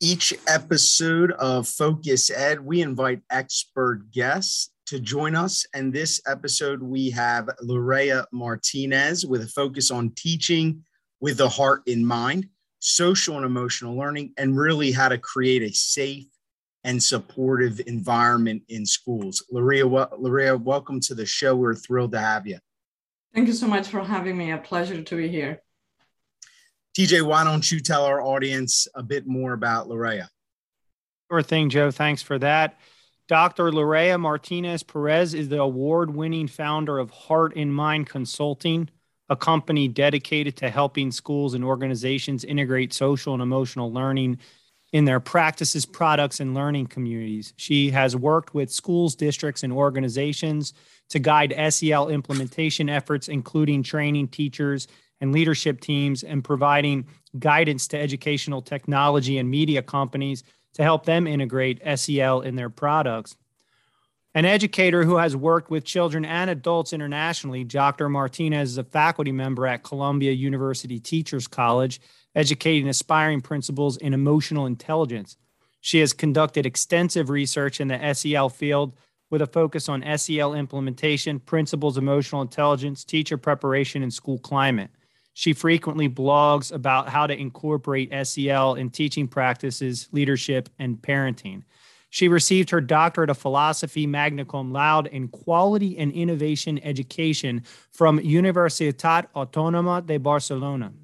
Each episode of Focus Ed, we invite expert guests to join us. And this episode, we have Lorea Martinez with a focus on teaching with the heart in mind, social and emotional learning, and really how to create a safe and supportive environment in schools. Lorea, Lorea, welcome to the show. We're thrilled to have you. Thank you so much for having me. A pleasure to be here. TJ, why don't you tell our audience a bit more about Lorea? Sure thing, Joe. Thanks for that. Dr. Lorea Martinez Perez is the award winning founder of Heart in Mind Consulting, a company dedicated to helping schools and organizations integrate social and emotional learning in their practices, products, and learning communities. She has worked with schools, districts, and organizations to guide SEL implementation efforts, including training teachers and leadership teams and providing guidance to educational technology and media companies to help them integrate SEL in their products. An educator who has worked with children and adults internationally, Dr. Martinez is a faculty member at Columbia University Teachers College, educating aspiring principals in emotional intelligence. She has conducted extensive research in the SEL field with a focus on SEL implementation, principals, emotional intelligence, teacher preparation, and school climate. She frequently blogs about how to incorporate SEL in teaching practices, leadership, and parenting. She received her doctorate of philosophy magna cum laude in quality and innovation education from Universitat Autònoma de Barcelona.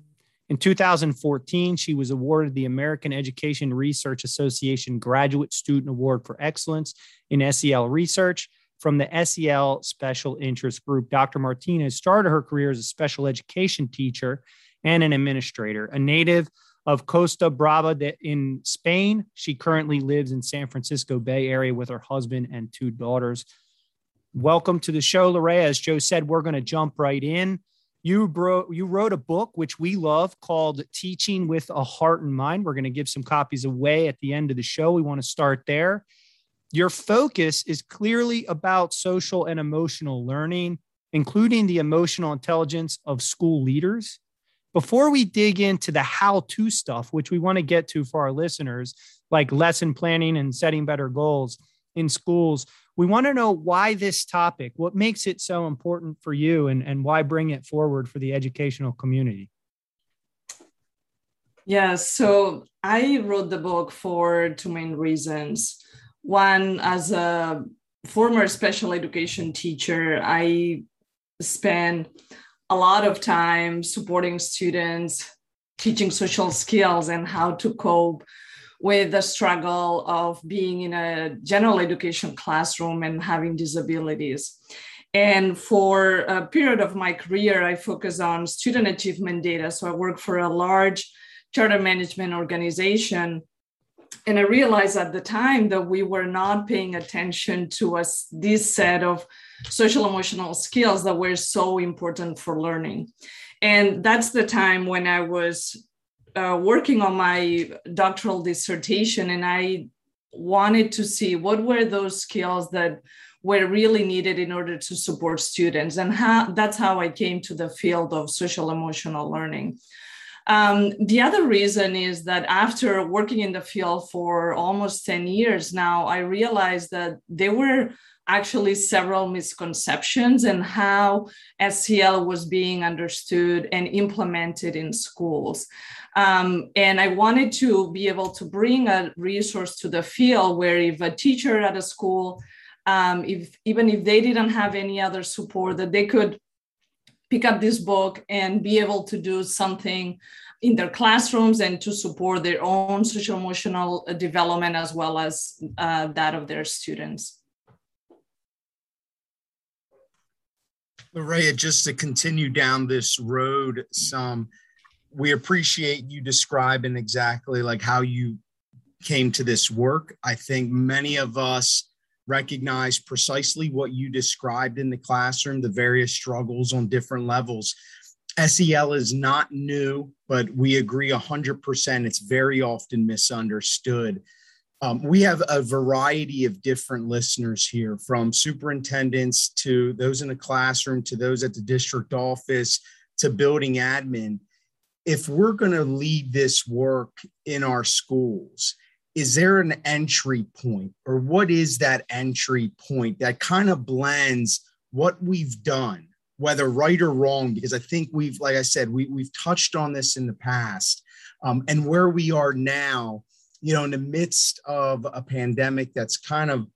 In 2014, she was awarded the American Education Research Association Graduate Student Award for Excellence in SEL Research from the SEL Special Interest Group. Dr. Martinez started her career as a special education teacher and an administrator. A native of Costa Brava in Spain, she currently lives in San Francisco Bay Area with her husband and two daughters. Welcome to the show, Lorea. As Joe said, we're going to jump right in. You, bro, you wrote a book which we love called Teaching with a Heart in Mind. We're going to give some copies away at the end of the show. We want to start there your focus is clearly about social and emotional learning, including the emotional intelligence of school leaders. Before we dig into the how to stuff, which we want to get to for our listeners, like lesson planning and setting better goals in schools, we want to know why this topic, what makes it so important for you, and, and why bring it forward for the educational community. Yeah, so I wrote the book for two main reasons. One, as a former special education teacher, I spent a lot of time supporting students, teaching social skills and how to cope with the struggle of being in a general education classroom and having disabilities. And for a period of my career, I focused on student achievement data. So I worked for a large charter management organization and I realized at the time that we were not paying attention to us this set of social emotional skills that were so important for learning. And that's the time when I was uh, working on my doctoral dissertation, and I wanted to see what were those skills that were really needed in order to support students and how that's how i came to the field of social emotional learning um, the other reason is that after working in the field for almost 10 years now, I realized that there were actually several misconceptions and how SEL was being understood and implemented in schools. Um, and I wanted to be able to bring a resource to the field where if a teacher at a school, um, if even if they didn't have any other support, that they could pick up this book and be able to do something in their classrooms and to support their own social emotional uh, development as well as uh, that of their students. Lorea, just to continue down this road some, we appreciate you describing exactly like how you came to this work. I think many of us recognize precisely what you described in the classroom, the various struggles on different levels. SEL is not new, but we agree 100% it's very often misunderstood. Um, we have a variety of different listeners here from superintendents to those in the classroom to those at the district office to building admin. If we're going to lead this work in our schools, is there an entry point or what is that entry point that kind of blends what we've done whether right or wrong? Because i think we've like i said we, we've touched on this in the past um, and where we are now you know in the midst of a pandemic that's kind of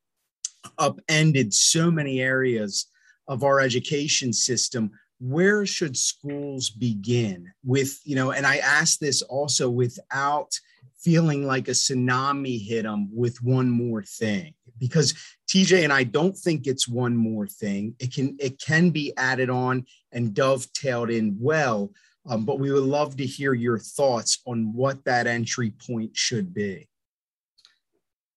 upended so many areas of our education system where should schools begin with you know and i ask this also without feeling like a tsunami hit them with one more thing because TJ and I don't think it's one more thing. It can it can be added on and dovetailed in well, um, but we would love to hear your thoughts on what that entry point should be.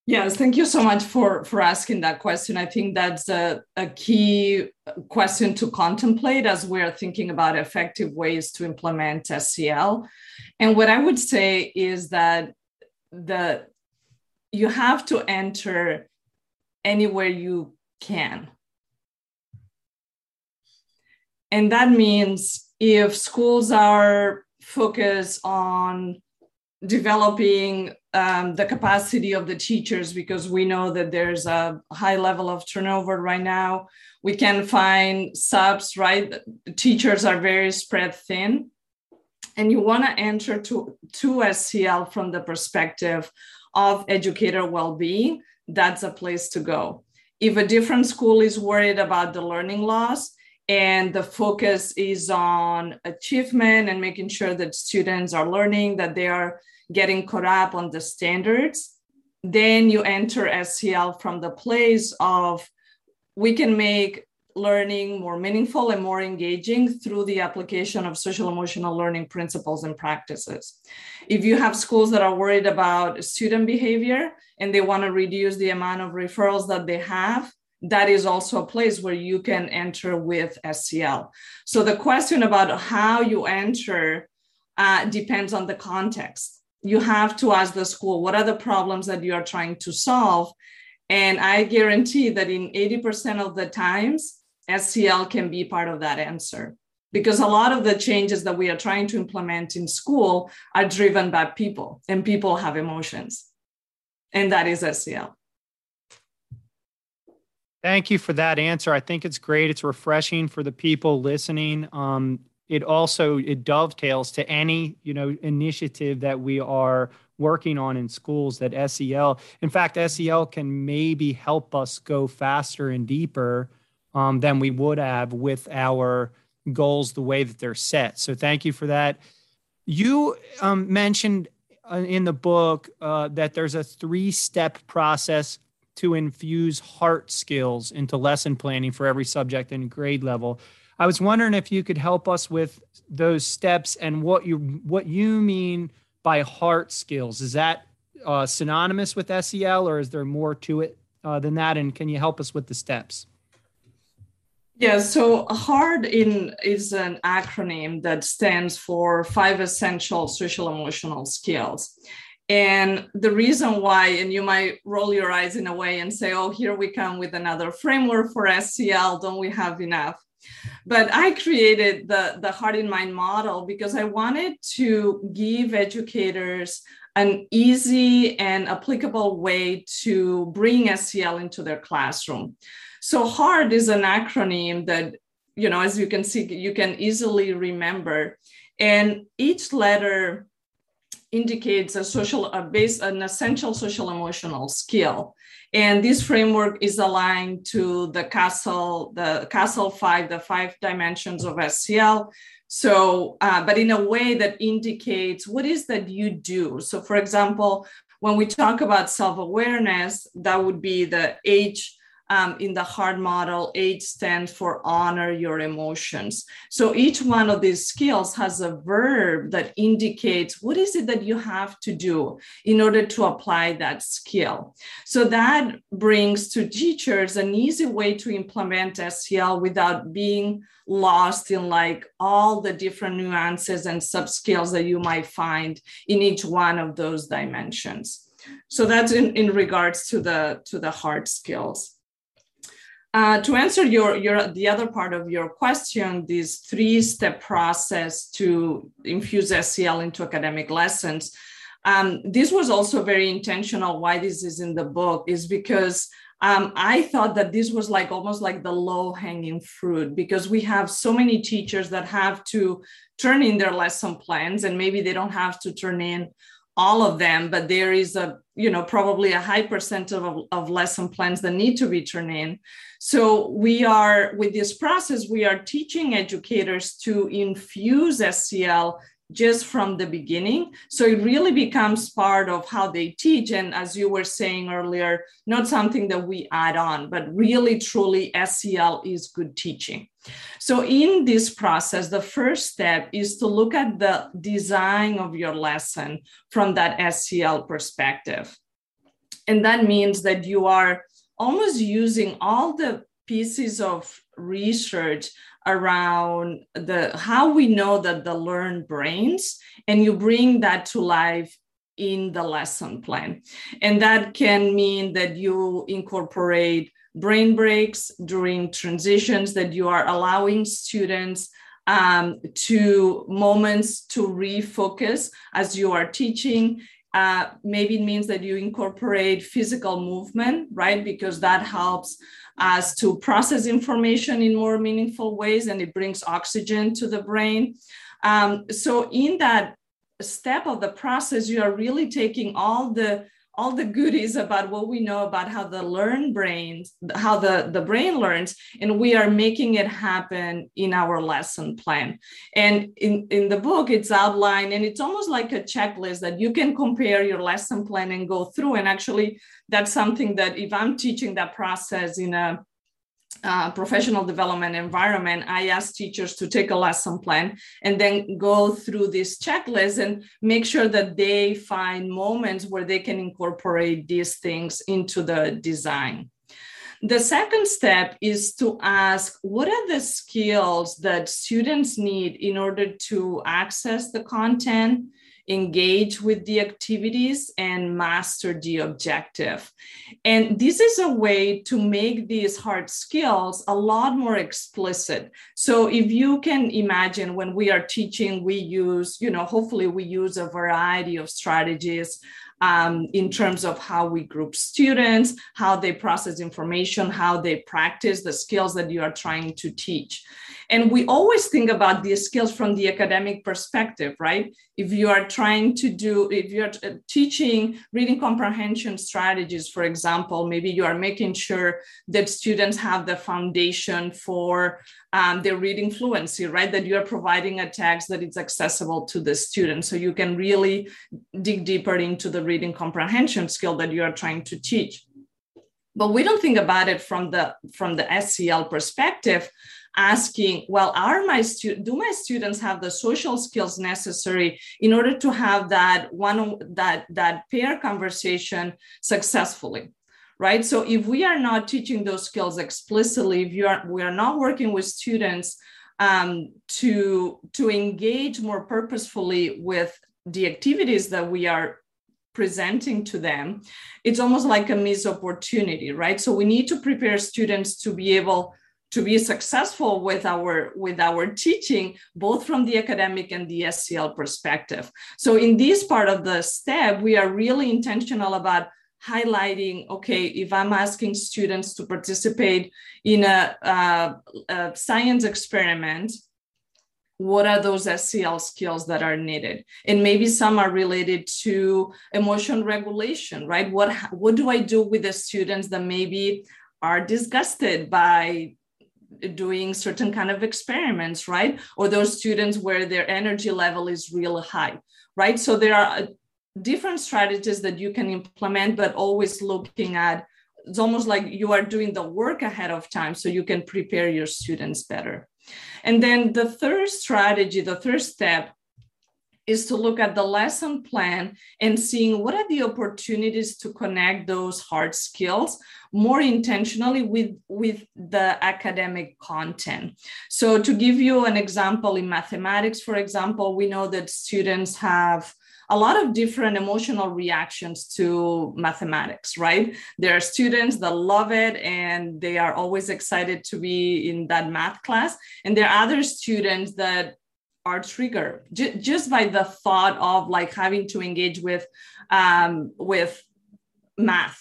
Yes, thank you so much for for asking that question. I think that's a, a key question to contemplate as we're thinking about effective ways to implement SEL. And what I would say is that the you have to enter anywhere you can. And that means if schools are focused on developing um, the capacity of the teachers because we know that there's a high level of turnover right now we can find subs right? Teachers are very spread thin and you want to enter to, to SEL from the perspective of educator well-being, that's a place to go. If a different school is worried about the learning loss and the focus is on achievement and making sure that students are learning, that they are getting caught up on the standards, then you enter SEL from the place of we can make learning more meaningful and more engaging through the application of social emotional learning principles and practices. If you have schools that are worried about student behavior and they want to reduce the amount of referrals that they have, that is also a place where you can enter with SEL. So the question about how you enter uh, depends on the context. You have to ask the school what are the problems that you are trying to solve and I guarantee that in 80% of the times, SEL can be part of that answer because a lot of the changes that we are trying to implement in school are driven by people and people have emotions and that is SEL. Thank you for that answer. I think it's great. It's refreshing for the people listening. Um, it also it dovetails to any you know initiative that we are working on in schools that SEL. In fact, SEL can maybe help us go faster and deeper um, than we would have with our goals the way that they're set. So thank you for that. You um, mentioned uh, in the book uh, that there's a three step process to infuse heart skills into lesson planning for every subject and grade level. I was wondering if you could help us with those steps and what you what you mean by heart skills. Is that uh, synonymous with SEL, or is there more to it uh, than that? And can you help us with the steps? Yeah, so HEART in is an acronym that stands for five essential social emotional skills. And the reason why, and you might roll your eyes in a way and say, oh, here we come with another framework for SEL, don't we have enough? But I created the, the Heart in Mind model because I wanted to give educators an easy and applicable way to bring SEL into their classroom. So HEART is an acronym that, you know, as you can see, you can easily remember. And each letter indicates a social, a base, an essential social emotional skill. And this framework is aligned to the CASEL, the CASEL five, the five dimensions of SEL. So, uh, but in a way that indicates what is that you do. So, for example, when we talk about self awareness, that would be the H um, in the heart model, H stands for honor your emotions. So each one of these skills has a verb that indicates what is it that you have to do in order to apply that skill. So that brings to teachers an easy way to implement SEL without being lost in like all the different nuances and sub skills that you might find in each one of those dimensions. So that's in, in regards to the to the heart skills. Uh, to answer your, your the other part of your question, this three-step process to infuse SEL into academic lessons, Um, this was also very intentional. Why this is in the book is because um, I thought that this was like almost like the low hanging fruit because we have so many teachers that have to turn in their lesson plans and maybe they don't have to turn in all of them, but there is a, you know, probably a high percent of, of lesson plans that need to be turned in. So we are, with this process, we are teaching educators to infuse SEL just from the beginning. So it really becomes part of how they teach. And as you were saying earlier, not something that we add on, but really, truly, SEL is good teaching. So in this process, the first step is to look at the design of your lesson from that SEL perspective. And that means that you are almost using all the pieces of research around the how we know that the learned brains and you bring that to life in the lesson plan and that can mean that you incorporate brain breaks during transitions that you are allowing students um, to moments to refocus as you are teaching uh, maybe it means that you incorporate physical movement right because that helps us to process information in more meaningful ways and it brings oxygen to the brain. Um, so in that step of the process, you are really taking all the all the goodies about what we know about how the learn brain how the, the brain learns and we are making it happen in our lesson plan. And in, in the book it's outlined and it's almost like a checklist that you can compare your lesson plan and go through. And actually that's something that if i'm teaching that process in a uh, professional development environment, I ask teachers to take a lesson plan and then go through this checklist and make sure that they find moments where they can incorporate these things into the design. The second step is to ask what are the skills that students need in order to access the content engage with the activities and master the objective. And this is a way to make these heart skills a lot more explicit. So if you can imagine when we are teaching, we use, you know, hopefully we use a variety of strategies um, in terms of how we group students, how they process information, how they practice the skills that you are trying to teach. And we always think about these skills from the academic perspective, right? If you are trying to do, if you're uh, teaching reading comprehension strategies, for example, maybe you are making sure that students have the foundation for um, their reading fluency, right? That you are providing a text that is accessible to the student. So you can really dig deeper into the reading comprehension skill that you are trying to teach but we don't think about it from the from the SEL perspective asking well are my stu- do my students have the social skills necessary in order to have that one that that pair conversation successfully right? So if we are not teaching those skills explicitly if you are we are not working with students um, to to engage more purposefully with the activities that we are presenting to them it's almost like a missed opportunity right? So we need to prepare students to be able to be successful with our with our teaching both from the academic and the SEL perspective so in this part of the step we are really intentional about highlighting okay if i'm asking students to participate in a, a, a science experiment what are those SEL skills that are needed? And maybe some are related to emotion regulation, right? What what do I do with the students that maybe are disgusted by doing certain kind of experiments right? Or those students where their energy level is really high right? So there are uh, different strategies that you can implement but always looking at it's almost like you are doing the work ahead of time so you can prepare your students better. And then the third strategy the third step is to look at the lesson plan and seeing what are the opportunities to connect those heart skills more intentionally with, with the academic content. So to give you an example in mathematics, for example, we know that students have a lot of different emotional reactions to mathematics, right? There are students that love it and they are always excited to be in that math class. And there are other students that are triggered. J- just by the thought of like having to engage with um, with math.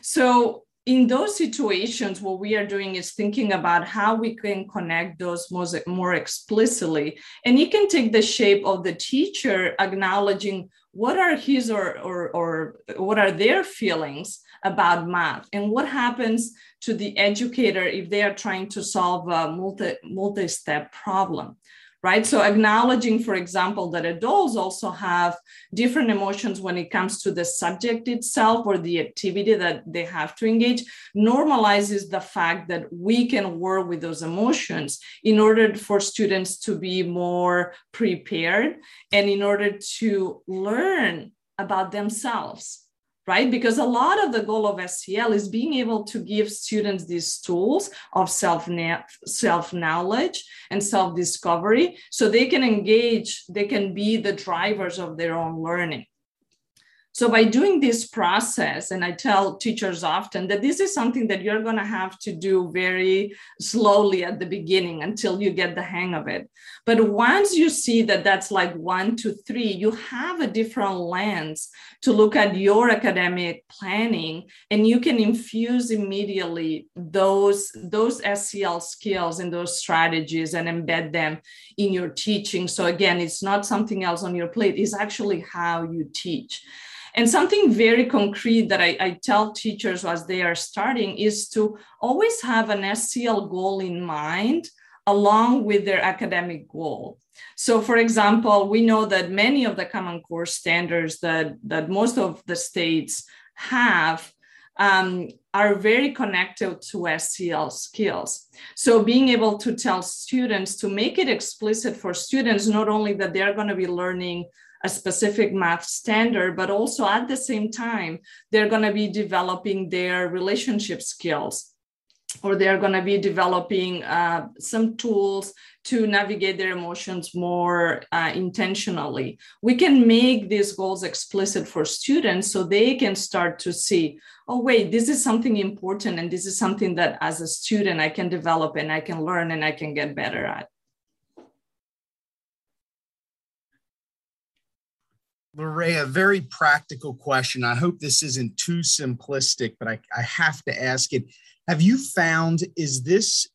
So in those situations, what we are doing is thinking about how we can connect those more, explicitly. And it can take the shape of the teacher acknowledging what are his or, or, or what are their feelings about math and what happens to the educator if they are trying to solve a multi, multi-step problem right? So acknowledging, for example, that adults also have different emotions when it comes to the subject itself or the activity that they have to engage normalizes the fact that we can work with those emotions in order for students to be more prepared and in order to learn about themselves right? Because a lot of the goal of SEL is being able to give students these tools of self self knowledge and self discovery, so they can engage, they can be the drivers of their own learning. So by doing this process, and I tell teachers often that this is something that you're going to have to do very slowly at the beginning until you get the hang of it. But once you see that that's like one to three, you have a different lens to look at your academic planning, and you can infuse immediately those those SEL skills and those strategies and embed them in your teaching. So again, it's not something else on your plate; it's actually how you teach. And something very concrete that I, I, tell teachers as they are starting is to always have an SEL goal in mind along with their academic goal. So, for example, we know that many of the Common Core standards that, that most of the states have um, are very connected to SEL skills. So, being able to tell students to make it explicit for students, not only that they're going to be learning a specific math standard, but also at the same time, they're going to be developing their relationship skills or they're going to be developing uh, some tools to navigate their emotions more uh, intentionally. We can make these goals explicit for students so they can start to see, oh, wait, this is something important. And this is something that as a student I can develop and I can learn and I can get better at. Lorea, a very practical question. I hope this isn't too simplistic, but I, I have to ask it. Have you found, is this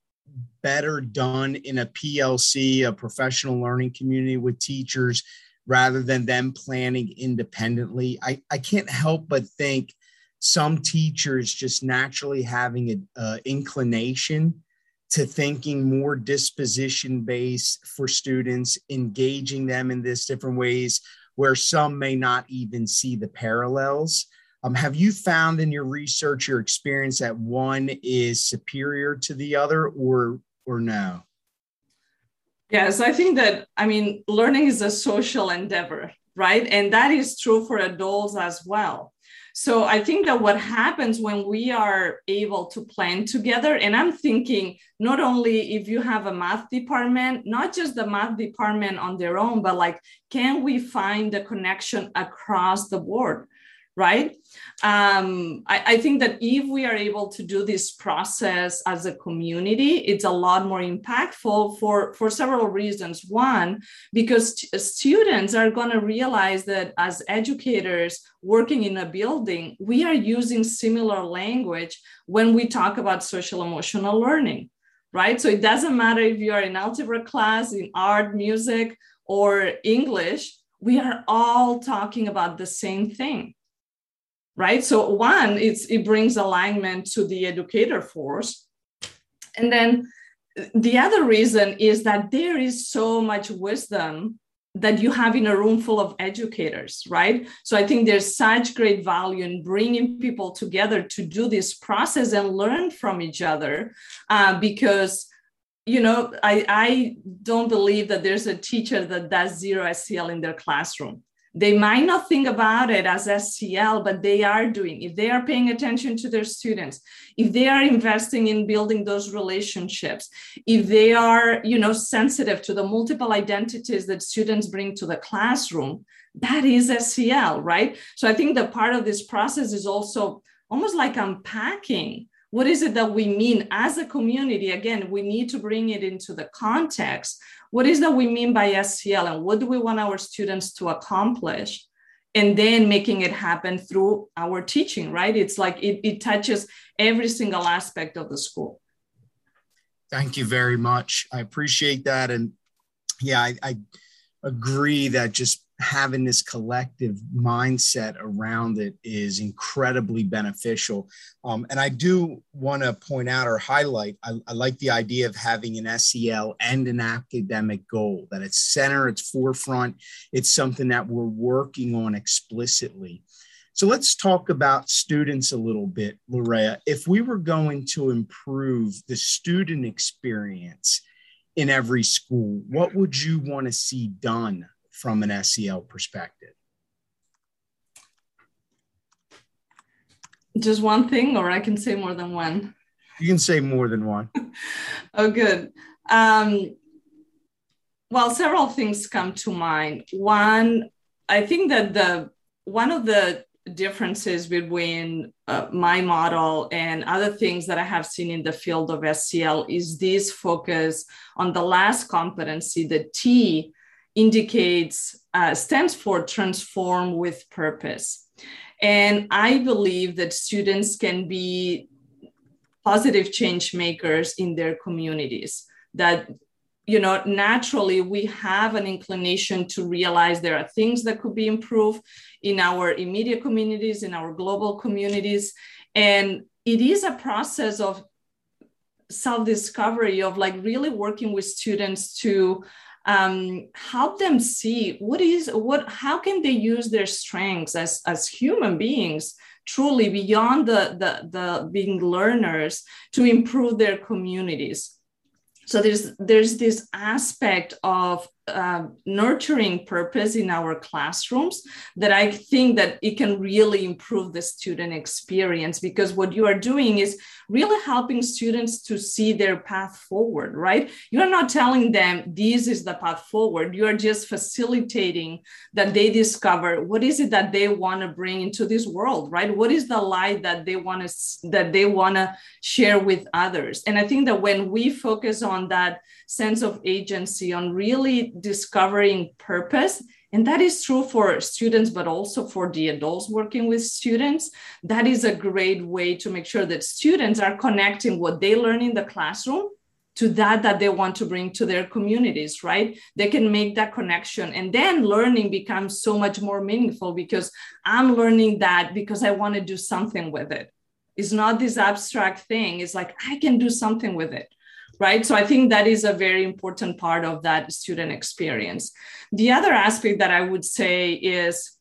better done in a PLC, a professional learning community with teachers, rather than them planning independently? I, I can't help but think some teachers just naturally having an inclination to thinking more disposition based for students, engaging them in this different ways where some may not even see the parallels. Um, have you found in your research your experience that one is superior to the other or or no? Yes, I think that I mean learning is a social endeavor, right? And that is true for adults as well. So I think that what happens when we are able to plan together, and I'm thinking not only if you have a math department, not just the math department on their own, but like, can we find the connection across the board? Right? Um, I, I, think that if we are able to do this process as a community, it's a lot more impactful for, for several reasons. One, because t- students are going to realize that as educators working in a building, we are using similar language when we talk about social emotional learning. Right. So it doesn't matter if you are in algebra class, in art, music, or English, we are all talking about the same thing right? So one, it's it brings alignment to the educator force. And then the other reason is that there is so much wisdom that you have in a room full of educators, right? So I think there's such great value in bringing people together to do this process and learn from each other uh, because you know I, I don't believe that there's a teacher that does zero SEL in their classroom they might not think about it as SEL, but they are doing. If they are paying attention to their students, if they are investing in building those relationships, if they are, you know, sensitive to the multiple identities that students bring to the classroom, that is SEL, right? So I think that part of this process is also almost like unpacking what is it that we mean as a community? Again we need to bring it into the context. What is that we mean by SEL and what do we want our students to accomplish? And then making it happen through our teaching right? It's like it, it touches every single aspect of the school. Thank you very much. I appreciate that. And yeah i, I agree that just having this collective mindset around it is incredibly beneficial. Um, and I do want to point out or highlight, I, I, like the idea of having an SEL and an academic goal, that it's center, it's forefront, it's something that we're working on explicitly. So let's talk about students a little bit, Lorea. If we were going to improve the student experience in every school, what would you want to see done from an SEL perspective? Just one thing, or I can say more than one. You can say more than one. oh, good. Um, well, several things come to mind. One, I think that the one of the differences between uh, my model and other things that I have seen in the field of SEL is this focus on the last competency, the T indicates, uh, stands for transform with purpose. And I believe that students can be positive change makers in their communities, that you know naturally we have an inclination to realize there are things that could be improved in our immediate communities in our global communities and it is a process of self discovery of like really working with students to um, help them see what is what how can they use their strengths as as human beings truly beyond the the, the being learners to improve their communities? So there's there's this aspect of uh, nurturing purpose in our classrooms that i think that it can really improve the student experience because what you are doing is really helping students to see their path forward right? You're not telling them this is the path forward. You are just facilitating that they discover what is it that they want to bring into this world right? What is the light that they want to that they want to share with others? And i think that when we focus on that sense of agency, on really discovering purpose. And that is true for students, but also for the adults working with students. That is a great way to make sure that students are connecting what they learn in the classroom to that that they want to bring to their communities right? They can make that connection. And then learning becomes so much more meaningful because i'm learning that because i want to do something with it. It's not this abstract thing. It's like i can do something with it right? So I think that is a very important part of that student experience. The other aspect that I would say is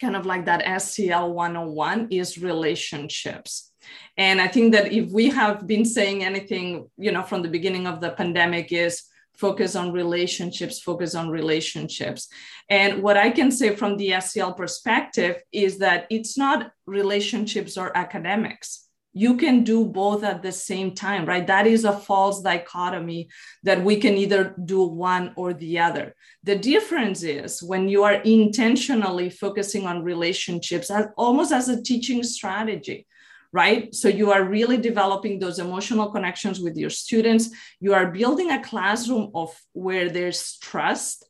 kind of like that SEL 101 is relationships. And I think that if we have been saying anything, you know, from the beginning of the pandemic is focus on relationships, focus on relationships. And what I can say from the SEL perspective is that it's not relationships or academics you can do both at the same time, right? That is a false dichotomy that we can either do one or the other. The difference is when you are intentionally focusing on relationships as, almost as a teaching strategy, right? So you are really developing those emotional connections with your students. You are building a classroom of where there's trust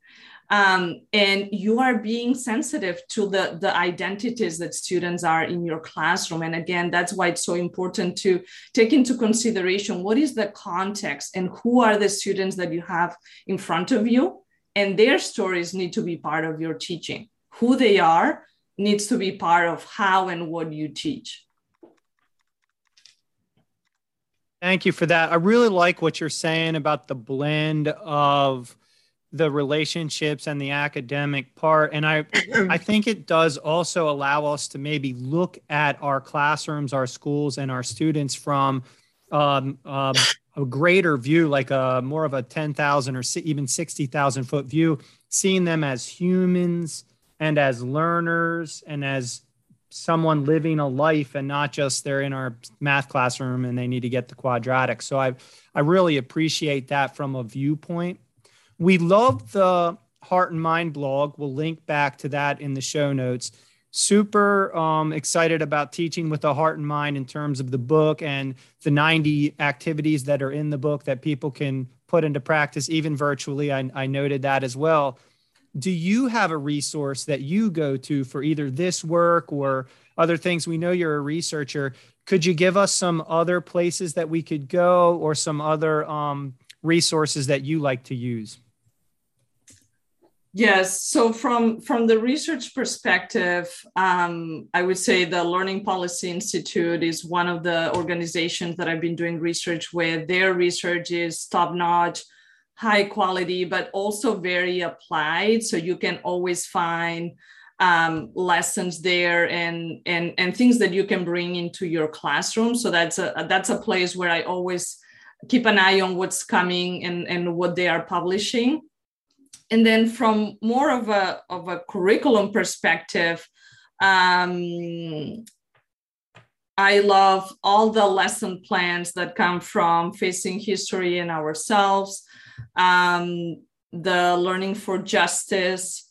um, and you are being sensitive to the, the identities that students are in your classroom. And again that's why it's so important to take into consideration what is the context and who are the students that you have in front of you. And their stories need to be part of your teaching. Who they are needs to be part of how and what you teach. Thank you for that. I really like what you're saying about the blend of the relationships and the academic part. And i i think it does also allow us to maybe look at our classrooms our schools and our students from um, um, a greater view like a more of a 10,000 or even 60,000 foot view seeing them as humans and as learners and as someone living a life and not just they're in our math classroom and they need to get the quadratic. So i i really appreciate that from a viewpoint we love the Heart in Mind blog. We'll link back to that in the show notes. super um, excited about teaching with the heart and mind in terms of the book and the 90 activities that are in the book that people can put into practice, even virtually. I, I noted that as well. Do you have a resource that you go to for either this work or other things? We know you're a researcher. Could you give us some other places that we could go or some other um, resources that you like to use? Yes. So from from the research perspective, um, I would say the Learning Policy Institute is one of the organizations that I've been doing research with. Their research is top notch, high quality, but also very applied. So you can always find um, lessons there and and and things that you can bring into your classroom. So that's a that's a place where I always keep an eye on what's coming and and what they are publishing and then from more of a of a curriculum perspective um, i love all the lesson plans that come from facing history and ourselves. Um, the learning for justice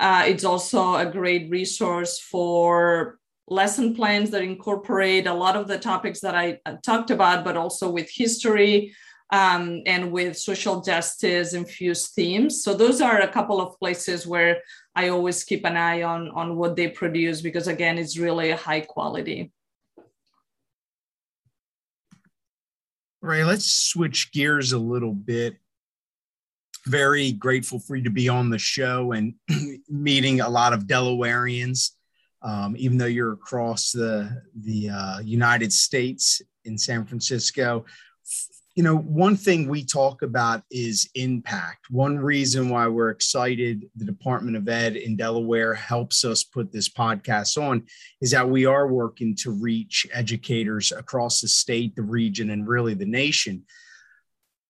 uh, it's also a great resource for lesson plans that incorporate a lot of the topics that i talked about but also with history um, and with social justice infused themes. So those are a couple of places where I always keep an eye on, on what they produce because again, it's really a high quality. Ray, let's switch gears a little bit. Very grateful for you to be on the show and meeting a lot of Delawareans. Um, even though you're across the the uh, United States in San Francisco, you know, one thing we talk about is impact. One reason why we're excited the Department of Ed in Delaware helps us put this podcast on is that we are working to reach educators across the state, the region, and really the nation.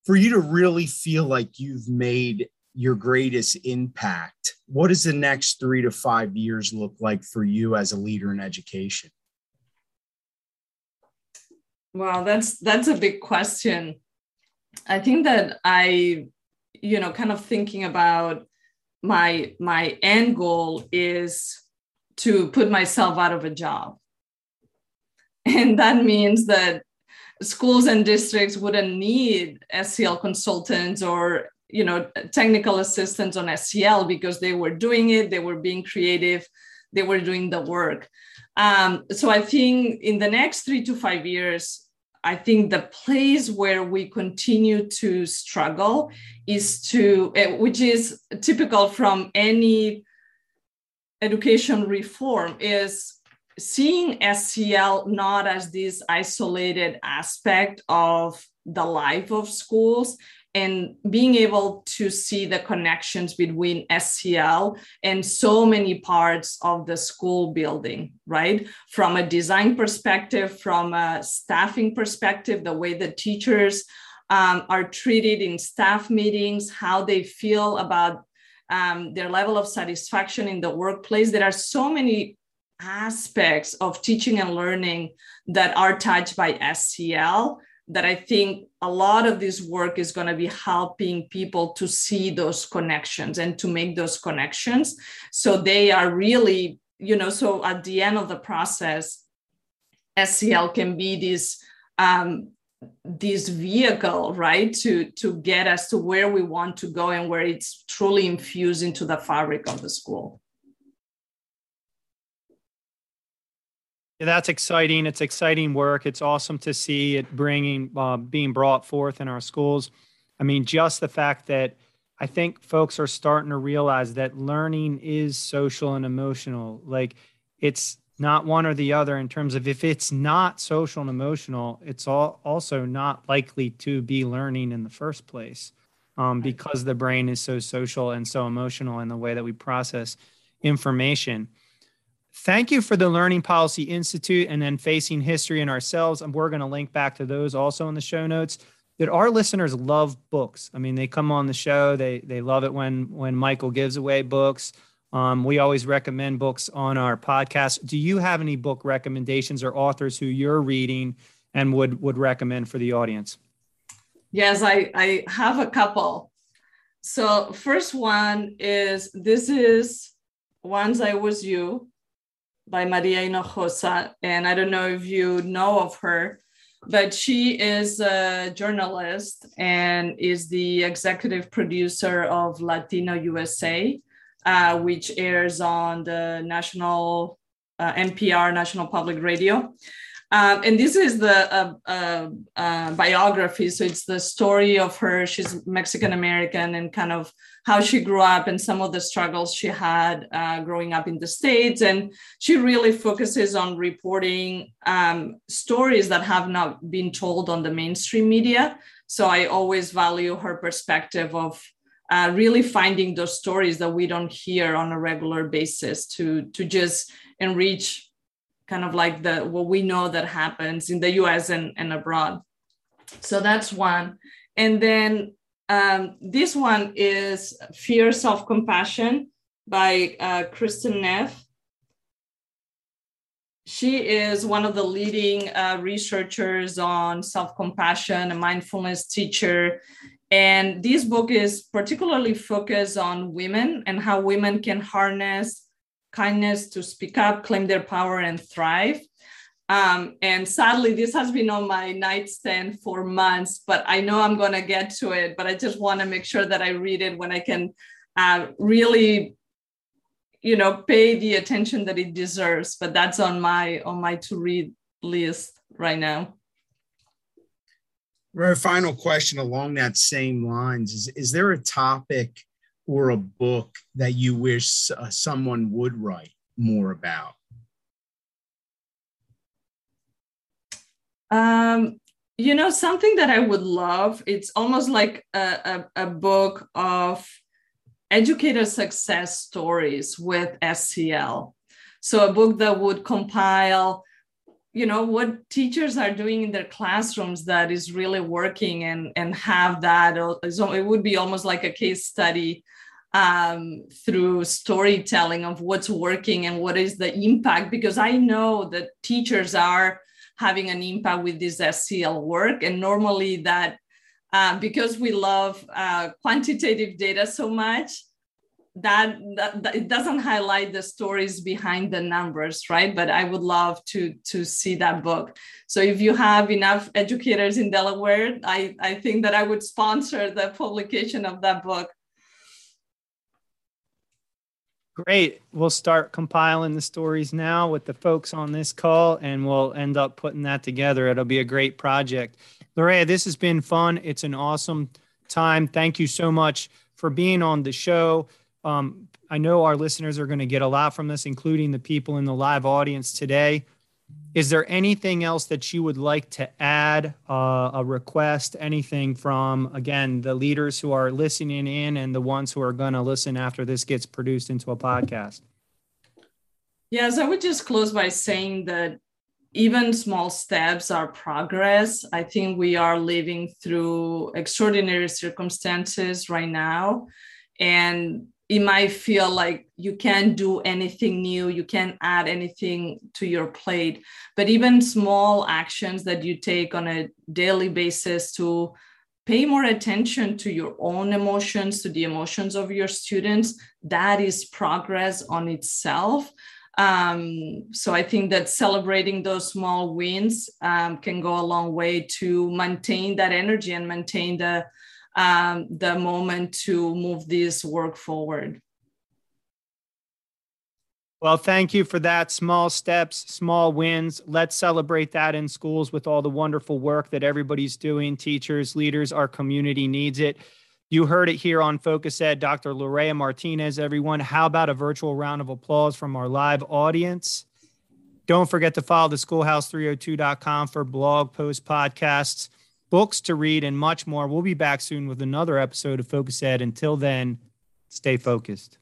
For you to really feel like you've made your greatest impact, what does the next three to five years look like for you as a leader in education? Wow, that's that's a big question. I think that I, you know, kind of thinking about my my end goal is to put myself out of a job. And that means that schools and districts wouldn't need SEL consultants or you know technical assistants on SEL because they were doing it, they were being creative, they were doing the work. Um, so I think in the next three to five years, I think the place where we continue to struggle is to, eh, which is typical from any education reform, is seeing SEL not as this isolated aspect of the life of schools and being able to see the connections between SEL and so many parts of the school building, right? From a design perspective, from a staffing perspective, the way the teachers um, are treated in staff meetings, how they feel about um, their level of satisfaction in the workplace. There are so many aspects of teaching and learning that are touched by SEL that I think a lot of this work is going to be helping people to see those connections and to make those connections. So they are really, you know, so at the end of the process, SEL can be this um, this vehicle, right, to to get us to where we want to go and where it's truly infused into the fabric of the school. Yeah, that's exciting. It's exciting work. It's awesome to see it bringing, uh, being brought forth in our schools. I mean, just the fact that I think folks are starting to realize that learning is social and emotional. Like it's not one or the other in terms of if it's not social and emotional, it's all also not likely to be learning in the first place um, because the brain is so social and so emotional in the way that we process information. Thank you for the Learning Policy Institute and then Facing History and Ourselves. And we're going to link back to those also in the show notes. That our listeners love books. I mean, they come on the show. They they love it when when Michael gives away books. Um, we always recommend books on our podcast. Do you have any book recommendations or authors who you're reading and would would recommend for the audience? Yes, I I have a couple. So first one is this is once I was you by Maria Hinojosa. And I don't know if you know of her, but she is a journalist and is the executive producer of Latino USA, uh, which airs on the national uh, NPR, National Public Radio. Um, and this is the uh, uh, uh, biography. So it's the story of her. She's Mexican American and kind of how she grew up and some of the struggles she had uh, growing up in the States. And she really focuses on reporting um, stories that have not been told on the mainstream media. So I always value her perspective of uh, really finding those stories that we don't hear on a regular basis to, to just enrich kind of like the what we know that happens in the US and, and abroad. So that's one. And then um, this one is Fierce Self Compassion by uh, Kristin Neff. She is one of the leading uh, researchers on self compassion, a mindfulness teacher. And this book is particularly focused on women and how women can harness kindness to speak up, claim their power, and thrive. Um, and sadly, this has been on my nightstand for months, but I know I'm going to get to it. But I just want to make sure that I read it when I can uh, really, you know, pay the attention that it deserves. But that's on my on my to read list right now. Our final question along that same lines is: Is there a topic or a book that you wish uh, someone would write more about? Um, you know, something that I would love, it's almost like a, a, a book of educator success stories with SEL. So a book that would compile you know what teachers are doing in their classrooms that is really working and and have that. So it would be almost like a case study um, through storytelling of what's working and what is the impact because i know that teachers are having an impact with this SEL work. And normally that uh, because we love uh, quantitative data so much that, that, that, it doesn't highlight the stories behind the numbers right but i would love to to see that book so if you have enough educators in delaware i i think that i would sponsor the publication of that book Great. We'll start compiling the stories now with the folks on this call, and we'll end up putting that together. It'll be a great project. Lorea, this has been fun. It's an awesome time. Thank you so much for being on the show. Um, I know our listeners are going to get a lot from this, including the people in the live audience today. Is there anything else that you would like to add, uh, a request, anything from, again, the leaders who are listening in and the ones who are going to listen after this gets produced into a podcast? Yes, I would just close by saying that even small steps are progress. I think we are living through extraordinary circumstances right now. And it might feel like you can't do anything new, you can't add anything to your plate. But even small actions that you take on a daily basis to pay more attention to your own emotions, to the emotions of your students, that is progress on itself. Um, so I think that celebrating those small wins um, can go a long way to maintain that energy and maintain the um, the moment to move this work forward. Well, thank you for that. Small steps, small wins. Let's celebrate that in schools with all the wonderful work that everybody's doing. Teachers, leaders, our community needs it. You heard it here on Focus Ed, Dr. Lorea Martinez, everyone. How about a virtual round of applause from our live audience? Don't forget to follow the schoolhouse302.com for blog posts, podcasts books to read, and much more. We'll be back soon with another episode of Focus Ed. Until then, stay focused.